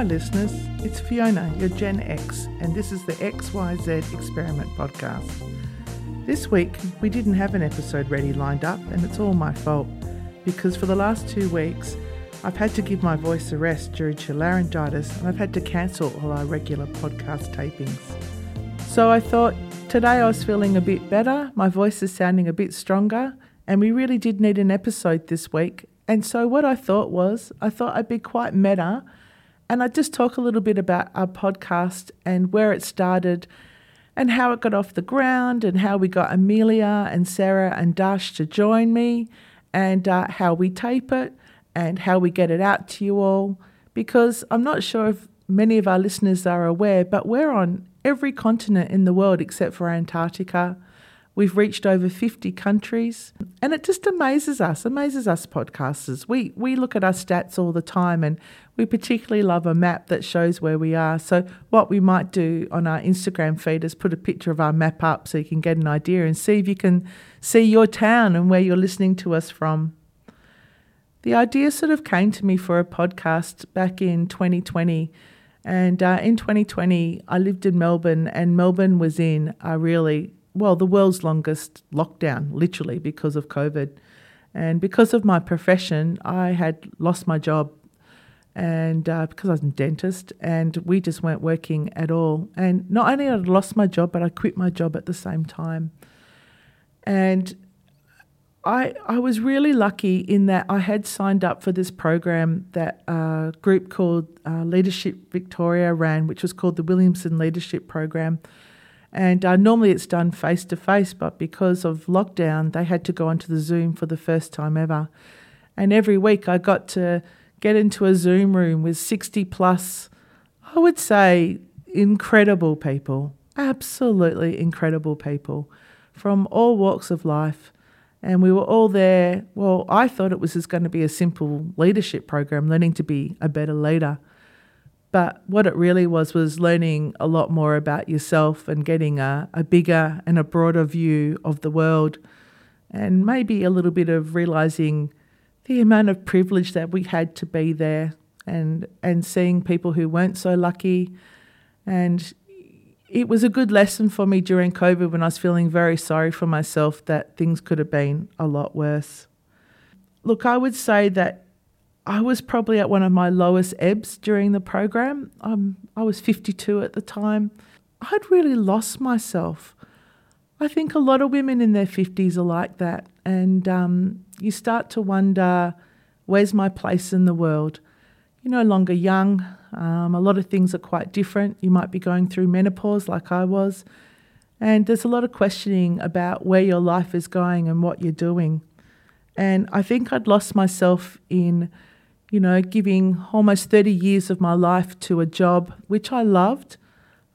Hi, listeners. It's Fiona, your Gen X, and this is the XYZ Experiment Podcast. This week, we didn't have an episode ready lined up, and it's all my fault because for the last two weeks, I've had to give my voice a rest due to laryngitis and I've had to cancel all our regular podcast tapings. So I thought today I was feeling a bit better, my voice is sounding a bit stronger, and we really did need an episode this week. And so what I thought was, I thought I'd be quite meta and I'd just talk a little bit about our podcast and where it started and how it got off the ground and how we got Amelia and Sarah and Darsh to join me and uh, how we tape it and how we get it out to you all. Because I'm not sure if many of our listeners are aware, but we're on every continent in the world except for Antarctica. We've reached over 50 countries, and it just amazes us, amazes us podcasters. We, we look at our stats all the time, and we particularly love a map that shows where we are. So, what we might do on our Instagram feed is put a picture of our map up so you can get an idea and see if you can see your town and where you're listening to us from. The idea sort of came to me for a podcast back in 2020. And uh, in 2020, I lived in Melbourne, and Melbourne was in a really, well, the world's longest lockdown, literally, because of COVID. And because of my profession, I had lost my job. And uh, because I was a dentist, and we just weren't working at all. And not only had I lost my job, but I quit my job at the same time. And I, I was really lucky in that I had signed up for this program that a group called uh, Leadership Victoria ran, which was called the Williamson Leadership Program. And uh, normally it's done face to face, but because of lockdown, they had to go onto the Zoom for the first time ever. And every week I got to get into a Zoom room with 60 plus, I would say, incredible people, absolutely incredible people from all walks of life and we were all there. Well, I thought it was just going to be a simple leadership program, learning to be a better leader. But what it really was was learning a lot more about yourself and getting a, a bigger and a broader view of the world, and maybe a little bit of realizing the amount of privilege that we had to be there and, and seeing people who weren't so lucky and it was a good lesson for me during COVID when I was feeling very sorry for myself that things could have been a lot worse. Look, I would say that I was probably at one of my lowest ebbs during the program. Um, I was 52 at the time. I'd really lost myself. I think a lot of women in their 50s are like that. And um, you start to wonder where's my place in the world? You're no longer young. Um, a lot of things are quite different. You might be going through menopause like I was. And there's a lot of questioning about where your life is going and what you're doing. And I think I'd lost myself in, you know, giving almost 30 years of my life to a job which I loved,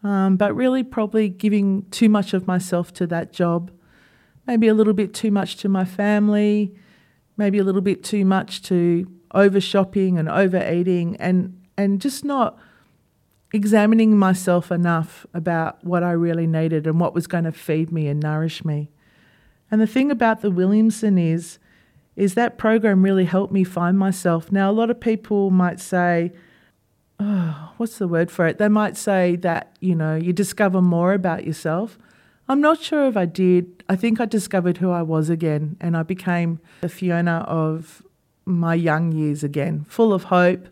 um, but really probably giving too much of myself to that job. Maybe a little bit too much to my family, maybe a little bit too much to over shopping and overeating and and just not examining myself enough about what I really needed and what was going to feed me and nourish me. And the thing about the Williamson is is that program really helped me find myself. Now a lot of people might say oh, what's the word for it? They might say that, you know, you discover more about yourself. I'm not sure if I did. I think I discovered who I was again and I became the Fiona of my young years again, full of hope,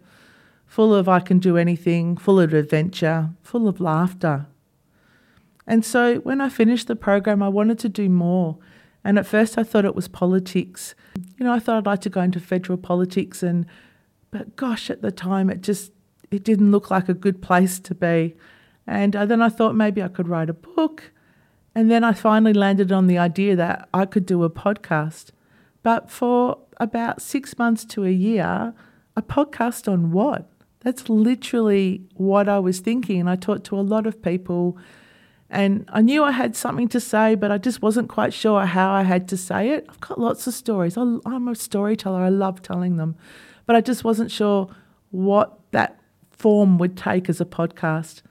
full of I can do anything, full of adventure, full of laughter. And so when I finished the program, I wanted to do more. And at first, I thought it was politics. You know, I thought I'd like to go into federal politics, and but gosh, at the time, it just it didn't look like a good place to be. And uh, then I thought maybe I could write a book. And then I finally landed on the idea that I could do a podcast. But for about six months to a year, a podcast on what? That's literally what I was thinking. And I talked to a lot of people, and I knew I had something to say, but I just wasn't quite sure how I had to say it. I've got lots of stories. I'm a storyteller, I love telling them, but I just wasn't sure what that form would take as a podcast.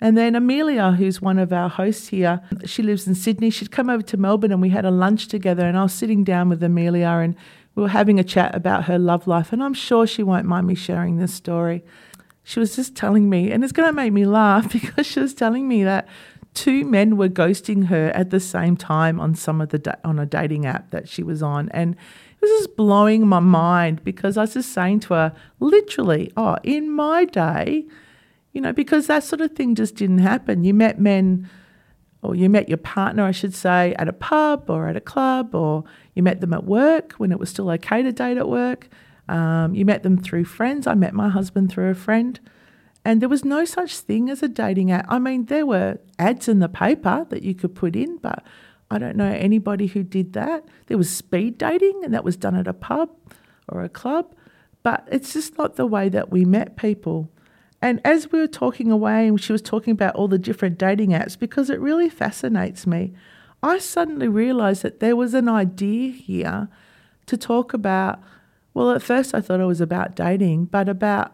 And then Amelia, who's one of our hosts here, she lives in Sydney. She'd come over to Melbourne and we had a lunch together. And I was sitting down with Amelia and we were having a chat about her love life, and I'm sure she won't mind me sharing this story. she was just telling me, and it's going to make me laugh because she was telling me that two men were ghosting her at the same time on some of the da- on a dating app that she was on, and was just blowing my mind because I was just saying to her, literally, oh, in my day, you know, because that sort of thing just didn't happen. You met men, or you met your partner, I should say, at a pub or at a club, or you met them at work when it was still okay to date at work. Um, you met them through friends. I met my husband through a friend. And there was no such thing as a dating app. I mean, there were ads in the paper that you could put in, but I don't know anybody who did that. There was speed dating, and that was done at a pub or a club, but it's just not the way that we met people. And as we were talking away, and she was talking about all the different dating apps, because it really fascinates me, I suddenly realized that there was an idea here to talk about. Well, at first I thought it was about dating, but about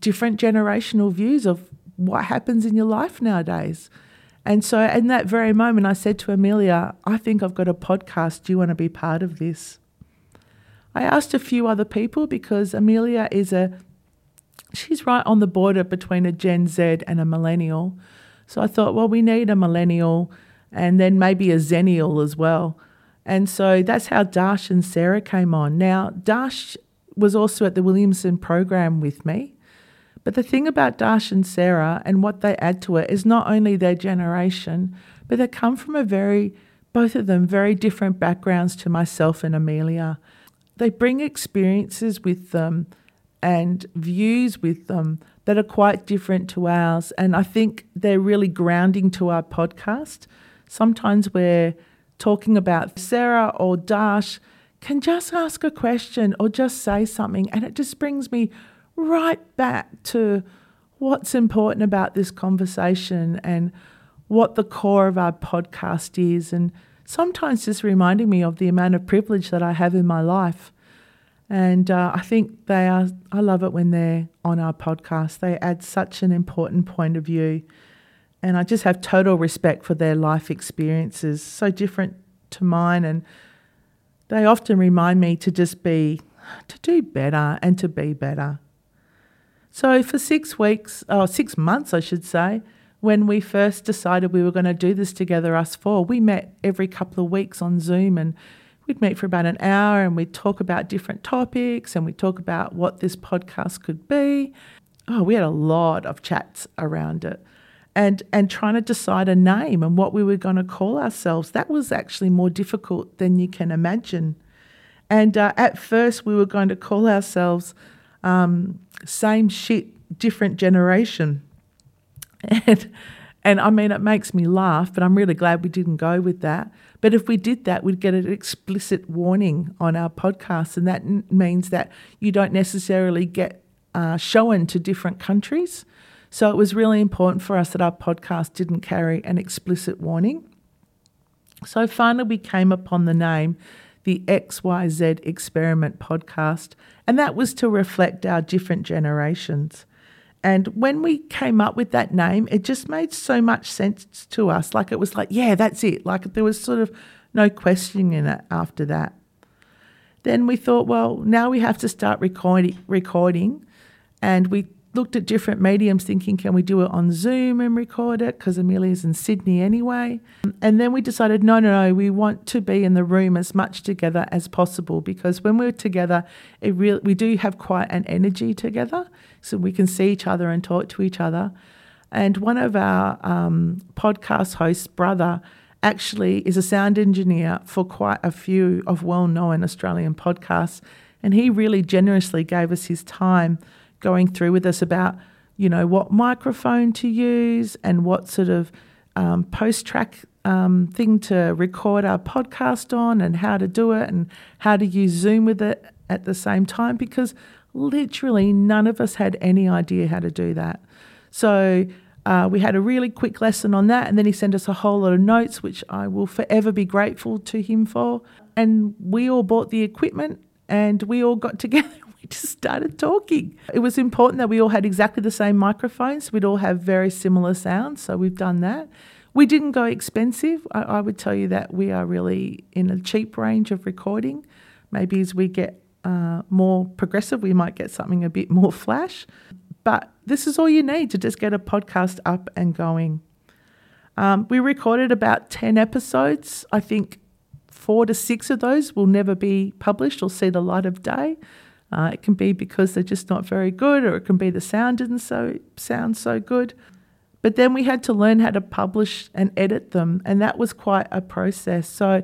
different generational views of what happens in your life nowadays. And so, in that very moment, I said to Amelia, I think I've got a podcast. Do you want to be part of this? I asked a few other people because Amelia is a, she's right on the border between a Gen Z and a millennial. So I thought, well, we need a millennial and then maybe a Zennial as well. And so that's how Darsh and Sarah came on. Now, Darsh was also at the Williamson program with me. But the thing about Darsh and Sarah and what they add to it is not only their generation, but they come from a very, both of them, very different backgrounds to myself and Amelia. They bring experiences with them and views with them that are quite different to ours. And I think they're really grounding to our podcast. Sometimes we're talking about Sarah or Darsh can just ask a question or just say something, and it just brings me right back to what's important about this conversation and what the core of our podcast is, and sometimes just reminding me of the amount of privilege that I have in my life. And uh, I think they are, I love it when they're on our podcast. They add such an important point of view. And I just have total respect for their life experiences, so different to mine. And they often remind me to just be, to do better and to be better. So for six weeks, or six months, I should say, when we first decided we were going to do this together, us four, we met every couple of weeks on Zoom and we'd meet for about an hour and we'd talk about different topics and we'd talk about what this podcast could be. Oh, we had a lot of chats around it. And, and trying to decide a name and what we were going to call ourselves, that was actually more difficult than you can imagine. And uh, at first, we were going to call ourselves um, same shit, different generation. And, and I mean, it makes me laugh, but I'm really glad we didn't go with that. But if we did that, we'd get an explicit warning on our podcast, and that n- means that you don't necessarily get uh, shown to different countries. So it was really important for us that our podcast didn't carry an explicit warning. So finally, we came upon the name the XYZ Experiment podcast, and that was to reflect our different generations. And when we came up with that name, it just made so much sense to us. Like it was like, yeah, that's it. Like there was sort of no questioning in it after that. Then we thought, well, now we have to start recording, recording and we looked at different mediums thinking, can we do it on Zoom and record it? Because Amelia's in Sydney anyway. And then we decided, no, no, no, we want to be in the room as much together as possible because when we're together, it really, we do have quite an energy together. So we can see each other and talk to each other. And one of our um, podcast hosts' brother actually is a sound engineer for quite a few of well known Australian podcasts. And he really generously gave us his time going through with us about, you know, what microphone to use and what sort of um, post track um, thing to record our podcast on and how to do it and how to use Zoom with it at the same time because literally none of us had any idea how to do that. So uh, we had a really quick lesson on that, and then he sent us a whole lot of notes, which I will forever be grateful to him for. And we all bought the equipment and we all got together we just started talking. It was important that we all had exactly the same microphones. We'd all have very similar sounds, so we've done that. We didn't go expensive. I, I would tell you that we are really in a cheap range of recording. Maybe as we get uh, more progressive, we might get something a bit more flash. but this is all you need to just get a podcast up and going. Um, we recorded about 10 episodes. I think four to six of those will never be published or see the light of day. Uh, it can be because they're just not very good, or it can be the sound didn't so sound so good. But then we had to learn how to publish and edit them, and that was quite a process. So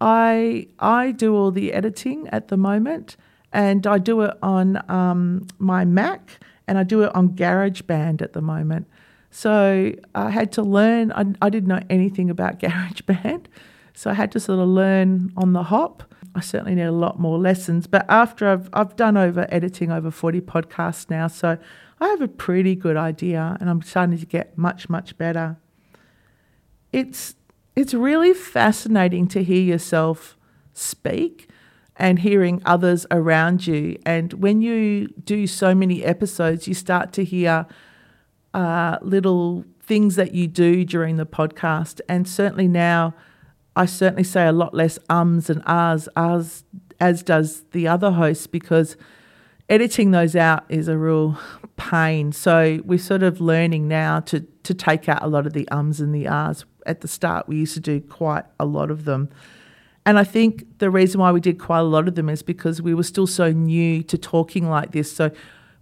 I I do all the editing at the moment, and I do it on um, my Mac, and I do it on GarageBand at the moment. So I had to learn. I, I didn't know anything about GarageBand, so I had to sort of learn on the hop. I certainly need a lot more lessons. But after I've I've done over editing over forty podcasts now, so I have a pretty good idea, and I'm starting to get much much better. It's it's really fascinating to hear yourself speak and hearing others around you. And when you do so many episodes, you start to hear uh, little things that you do during the podcast. And certainly now, I certainly say a lot less ums and ahs, as, as does the other hosts, because editing those out is a real pain. So we're sort of learning now to, to take out a lot of the ums and the ahs. At the start, we used to do quite a lot of them. And I think the reason why we did quite a lot of them is because we were still so new to talking like this. So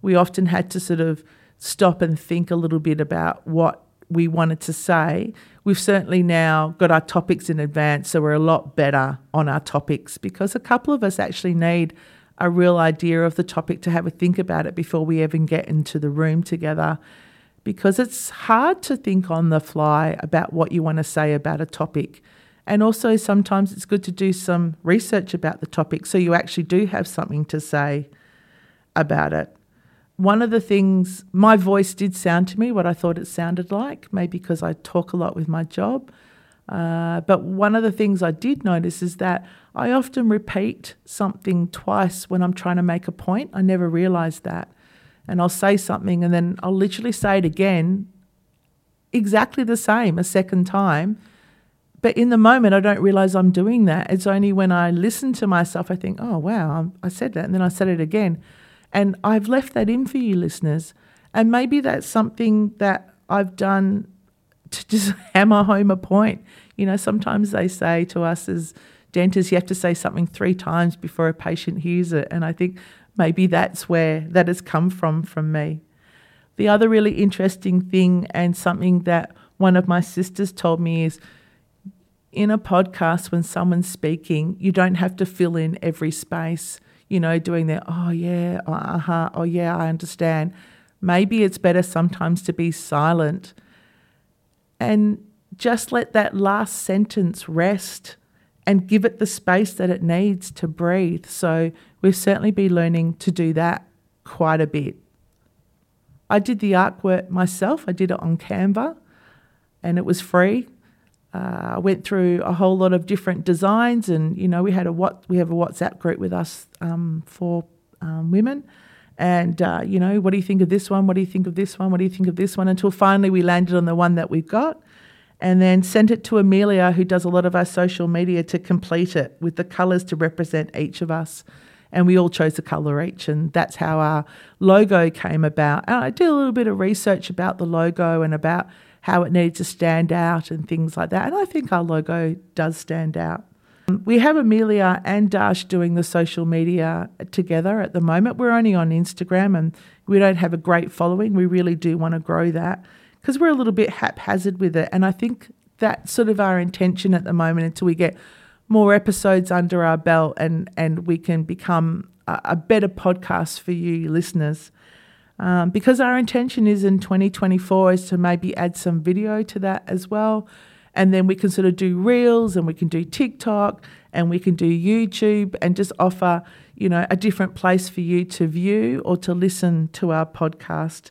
we often had to sort of stop and think a little bit about what we wanted to say. We've certainly now got our topics in advance, so we're a lot better on our topics because a couple of us actually need a real idea of the topic to have a think about it before we even get into the room together. Because it's hard to think on the fly about what you want to say about a topic. And also, sometimes it's good to do some research about the topic so you actually do have something to say about it one of the things my voice did sound to me what I thought it sounded like, maybe because I talk a lot with my job. Uh, but one of the things I did notice is that I often repeat something twice when I'm trying to make a point. I never realized that. And I'll say something and then I'll literally say it again, exactly the same a second time. But in the moment, I don't realize I'm doing that. It's only when I listen to myself, I think, oh, wow, I said that. And then I said it again. And I've left that in for you, listeners. And maybe that's something that I've done to just hammer home a point. You know, sometimes they say to us as dentists, you have to say something three times before a patient hears it. And I think maybe that's where that has come from from me. The other really interesting thing, and something that one of my sisters told me, is in a podcast, when someone's speaking, you don't have to fill in every space you know, doing their, oh, yeah, uh huh, oh, yeah, I understand. Maybe it's better sometimes to be silent and just let that last sentence rest and give it the space that it needs to breathe. So we've certainly been learning to do that quite a bit. I did the artwork myself, I did it on Canva and it was free. Uh, I went through a whole lot of different designs, and you know, we had a what we have a WhatsApp group with us um, for um, women, and uh, you know, what do you think of this one? What do you think of this one? What do you think of this one? Until finally we landed on the one that we've got, and then sent it to Amelia, who does a lot of our social media, to complete it with the colours to represent each of us. And we all chose a colour each, and that's how our logo came about. And I did a little bit of research about the logo and about how it needs to stand out and things like that. And I think our logo does stand out. Um, we have Amelia and Darsh doing the social media together at the moment. We're only on Instagram and we don't have a great following. We really do want to grow that because we're a little bit haphazard with it. And I think that's sort of our intention at the moment until we get more episodes under our belt and, and we can become a, a better podcast for you listeners. Um, because our intention is in 2024 is to maybe add some video to that as well. And then we can sort of do reels and we can do TikTok and we can do YouTube and just offer, you know, a different place for you to view or to listen to our podcast.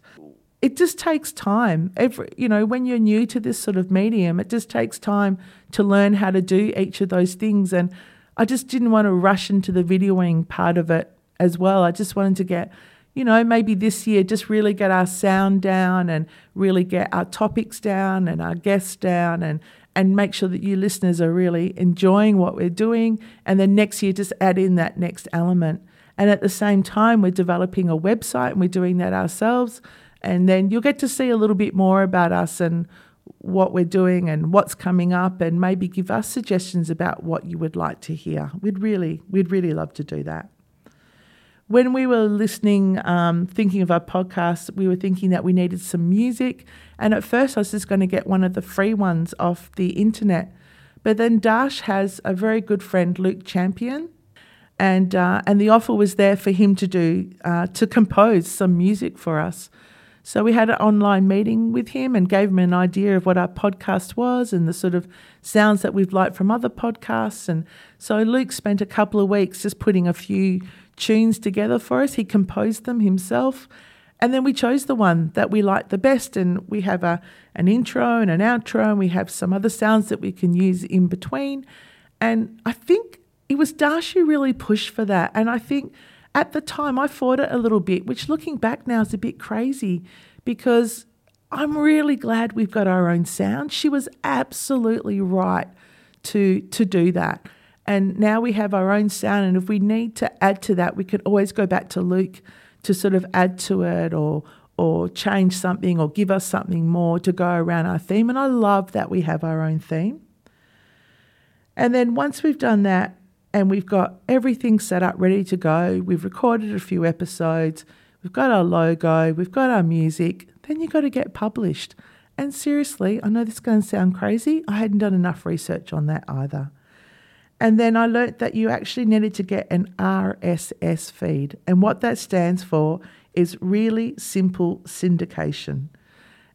It just takes time. Every, you know, when you're new to this sort of medium, it just takes time to learn how to do each of those things. And I just didn't want to rush into the videoing part of it as well. I just wanted to get you know, maybe this year just really get our sound down and really get our topics down and our guests down and and make sure that you listeners are really enjoying what we're doing and then next year just add in that next element. And at the same time, we're developing a website and we're doing that ourselves. And then you'll get to see a little bit more about us and what we're doing and what's coming up and maybe give us suggestions about what you would like to hear. We'd really, we'd really love to do that. When we were listening, um, thinking of our podcast, we were thinking that we needed some music. And at first, I was just going to get one of the free ones off the internet. But then Darsh has a very good friend, Luke Champion, and uh, and the offer was there for him to do uh, to compose some music for us. So we had an online meeting with him and gave him an idea of what our podcast was and the sort of sounds that we've liked from other podcasts. And so Luke spent a couple of weeks just putting a few tunes together for us. He composed them himself. And then we chose the one that we liked the best. And we have a, an intro and an outro, and we have some other sounds that we can use in between. And I think it was Darcy really pushed for that. And I think at the time I fought it a little bit, which looking back now is a bit crazy because I'm really glad we've got our own sound. She was absolutely right to to do that. And now we have our own sound and if we need to add to that, we could always go back to Luke to sort of add to it or or change something or give us something more to go around our theme. And I love that we have our own theme. And then once we've done that, and we've got everything set up ready to go. We've recorded a few episodes, we've got our logo, we've got our music, then you've got to get published. And seriously, I know this is going to sound crazy, I hadn't done enough research on that either. And then I learnt that you actually needed to get an RSS feed. And what that stands for is really simple syndication.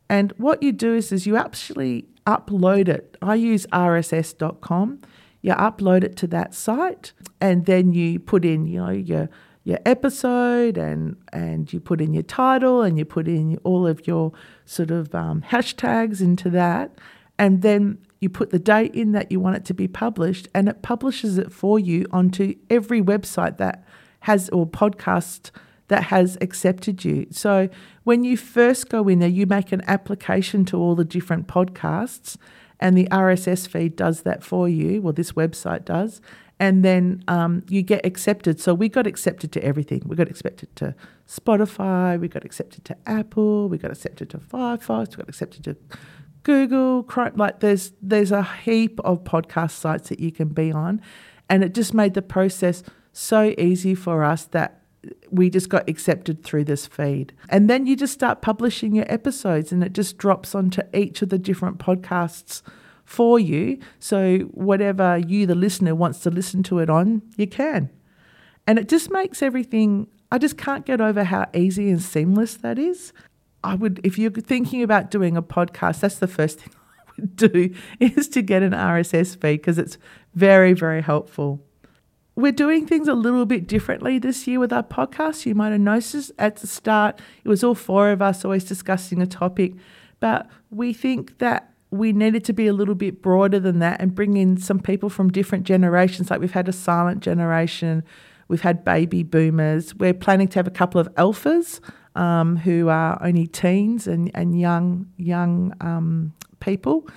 And what you do is, is you actually upload it. I use rss.com you upload it to that site, and then you put in, you know, your your episode and and you put in your title and you put in all of your sort of um, hashtags into that, and then you put the date in that you want it to be published, and it publishes it for you onto every website that has or podcast that has accepted you. So when you first go in there, you make an application to all the different podcasts and the RSS feed does that for you. Well, this website does. And then um, you get accepted. So we got accepted to everything. We got accepted to Spotify. We got accepted to Apple. We got accepted to Firefox. We got accepted to Google, Chrome. Like there's there's a heap of podcast sites that you can be on, and it just made the process so easy for us that we just got accepted through this feed. And then you just start publishing your episodes and it just drops onto each of the different podcasts for you. So, whatever you, the listener, wants to listen to it on, you can. And it just makes everything, I just can't get over how easy and seamless that is. I would, if you're thinking about doing a podcast, that's the first thing I would do is to get an RSS feed because it's very, very helpful. We're doing things a little bit differently this year with our podcast. You might have noticed at the start, it was all four of us always discussing a topic, but we think that we needed to be a little bit broader than that and bring in some people from different generations. Like we've had a silent generation, we've had baby boomers. We're planning to have a couple of alphas um, who are only teens and, and young young um, people.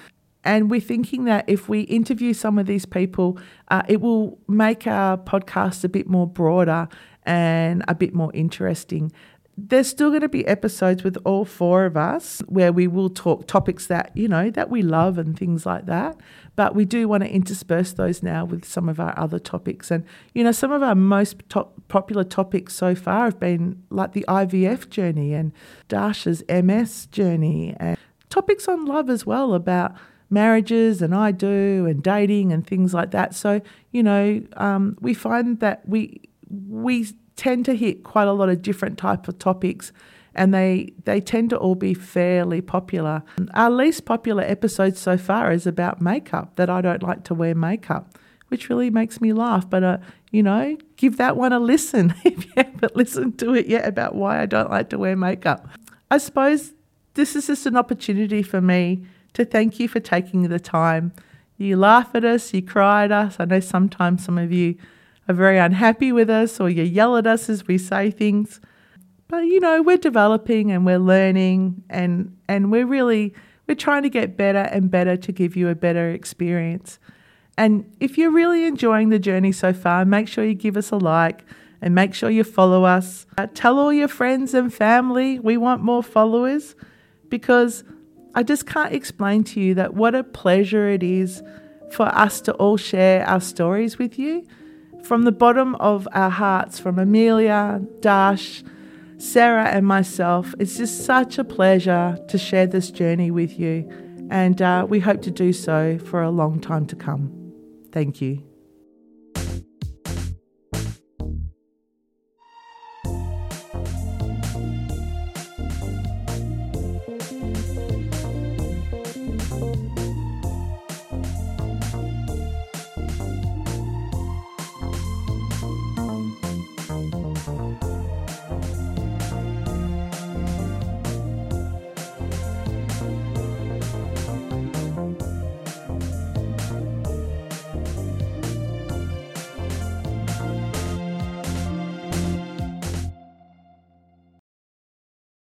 And we're thinking that if we interview some of these people, uh, it will make our podcast a bit more broader and a bit more interesting. There's still going to be episodes with all four of us where we will talk topics that, you know, that we love and things like that. But we do want to intersperse those now with some of our other topics. And, you know, some of our most top, popular topics so far have been like the IVF journey and Darsh's MS journey and topics on love as well about marriages and I do and dating and things like that. So you know, um, we find that we we tend to hit quite a lot of different type of topics. And they, they tend to all be fairly popular. Our least popular episode so far is about makeup, that I don't like to wear makeup, which really makes me laugh. But, uh, you know, give that one a listen if you haven't listened to it yet about why I don't like to wear makeup. I suppose this is just an opportunity for me to thank you for taking the time. You laugh at us, you cry at us. I know sometimes some of you are very unhappy with us or you yell at us as we say things. But you know, we're developing and we're learning and and we're really we're trying to get better and better to give you a better experience. And if you're really enjoying the journey so far, make sure you give us a like and make sure you follow us. Uh, tell all your friends and family we want more followers because I just can't explain to you that what a pleasure it is for us to all share our stories with you. From the bottom of our hearts, from Amelia, Darsh, Sarah, and myself, it's just such a pleasure to share this journey with you. And uh, we hope to do so for a long time to come. Thank you.